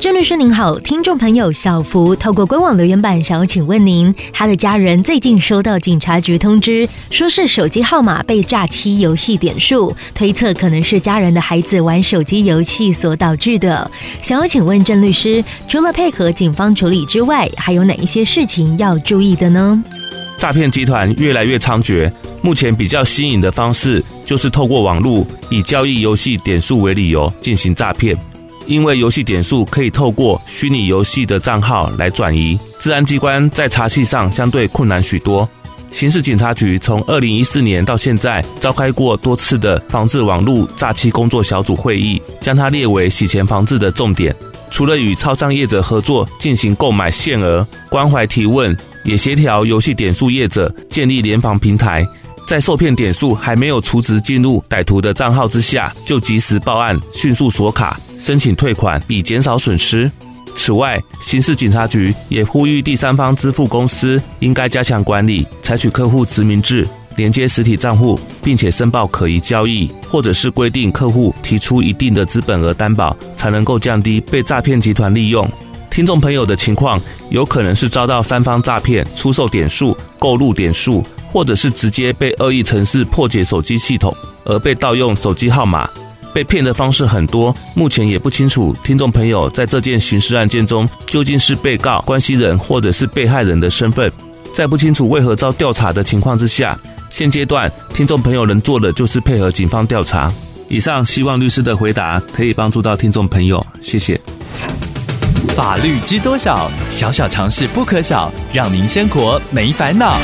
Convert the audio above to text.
郑律师您好，听众朋友小福透过官网留言板想要请问您，他的家人最近收到警察局通知，说是手机号码被诈欺游戏点数，推测可能是家人的孩子玩手机游戏所导致的。想要请问郑律师，除了配合警方处理之外，还有哪一些事情？要注意的呢？诈骗集团越来越猖獗，目前比较新颖的方式就是透过网络以交易游戏点数为理由进行诈骗。因为游戏点数可以透过虚拟游戏的账号来转移，治安机关在查缉上相对困难许多。刑事警察局从二零一四年到现在召开过多次的防治网络诈欺工作小组会议，将它列为洗钱防治的重点。除了与超商业者合作进行购买限额、关怀提问，也协调游戏点数业者建立联防平台，在受骗点数还没有储值进入歹徒的账号之下，就及时报案，迅速锁卡，申请退款，以减少损失。此外，刑事警察局也呼吁第三方支付公司应该加强管理，采取客户实名制。连接实体账户，并且申报可疑交易，或者是规定客户提出一定的资本额担保，才能够降低被诈骗集团利用。听众朋友的情况，有可能是遭到三方诈骗，出售点数、购入点数，或者是直接被恶意程式破解手机系统而被盗用手机号码。被骗的方式很多，目前也不清楚听众朋友在这件刑事案件中究竟是被告、关系人或者是被害人的身份。在不清楚为何遭调查的情况之下。现阶段，听众朋友能做的就是配合警方调查。以上，希望律师的回答可以帮助到听众朋友，谢谢。法律知多少？小小常识不可少，让您生活没烦恼。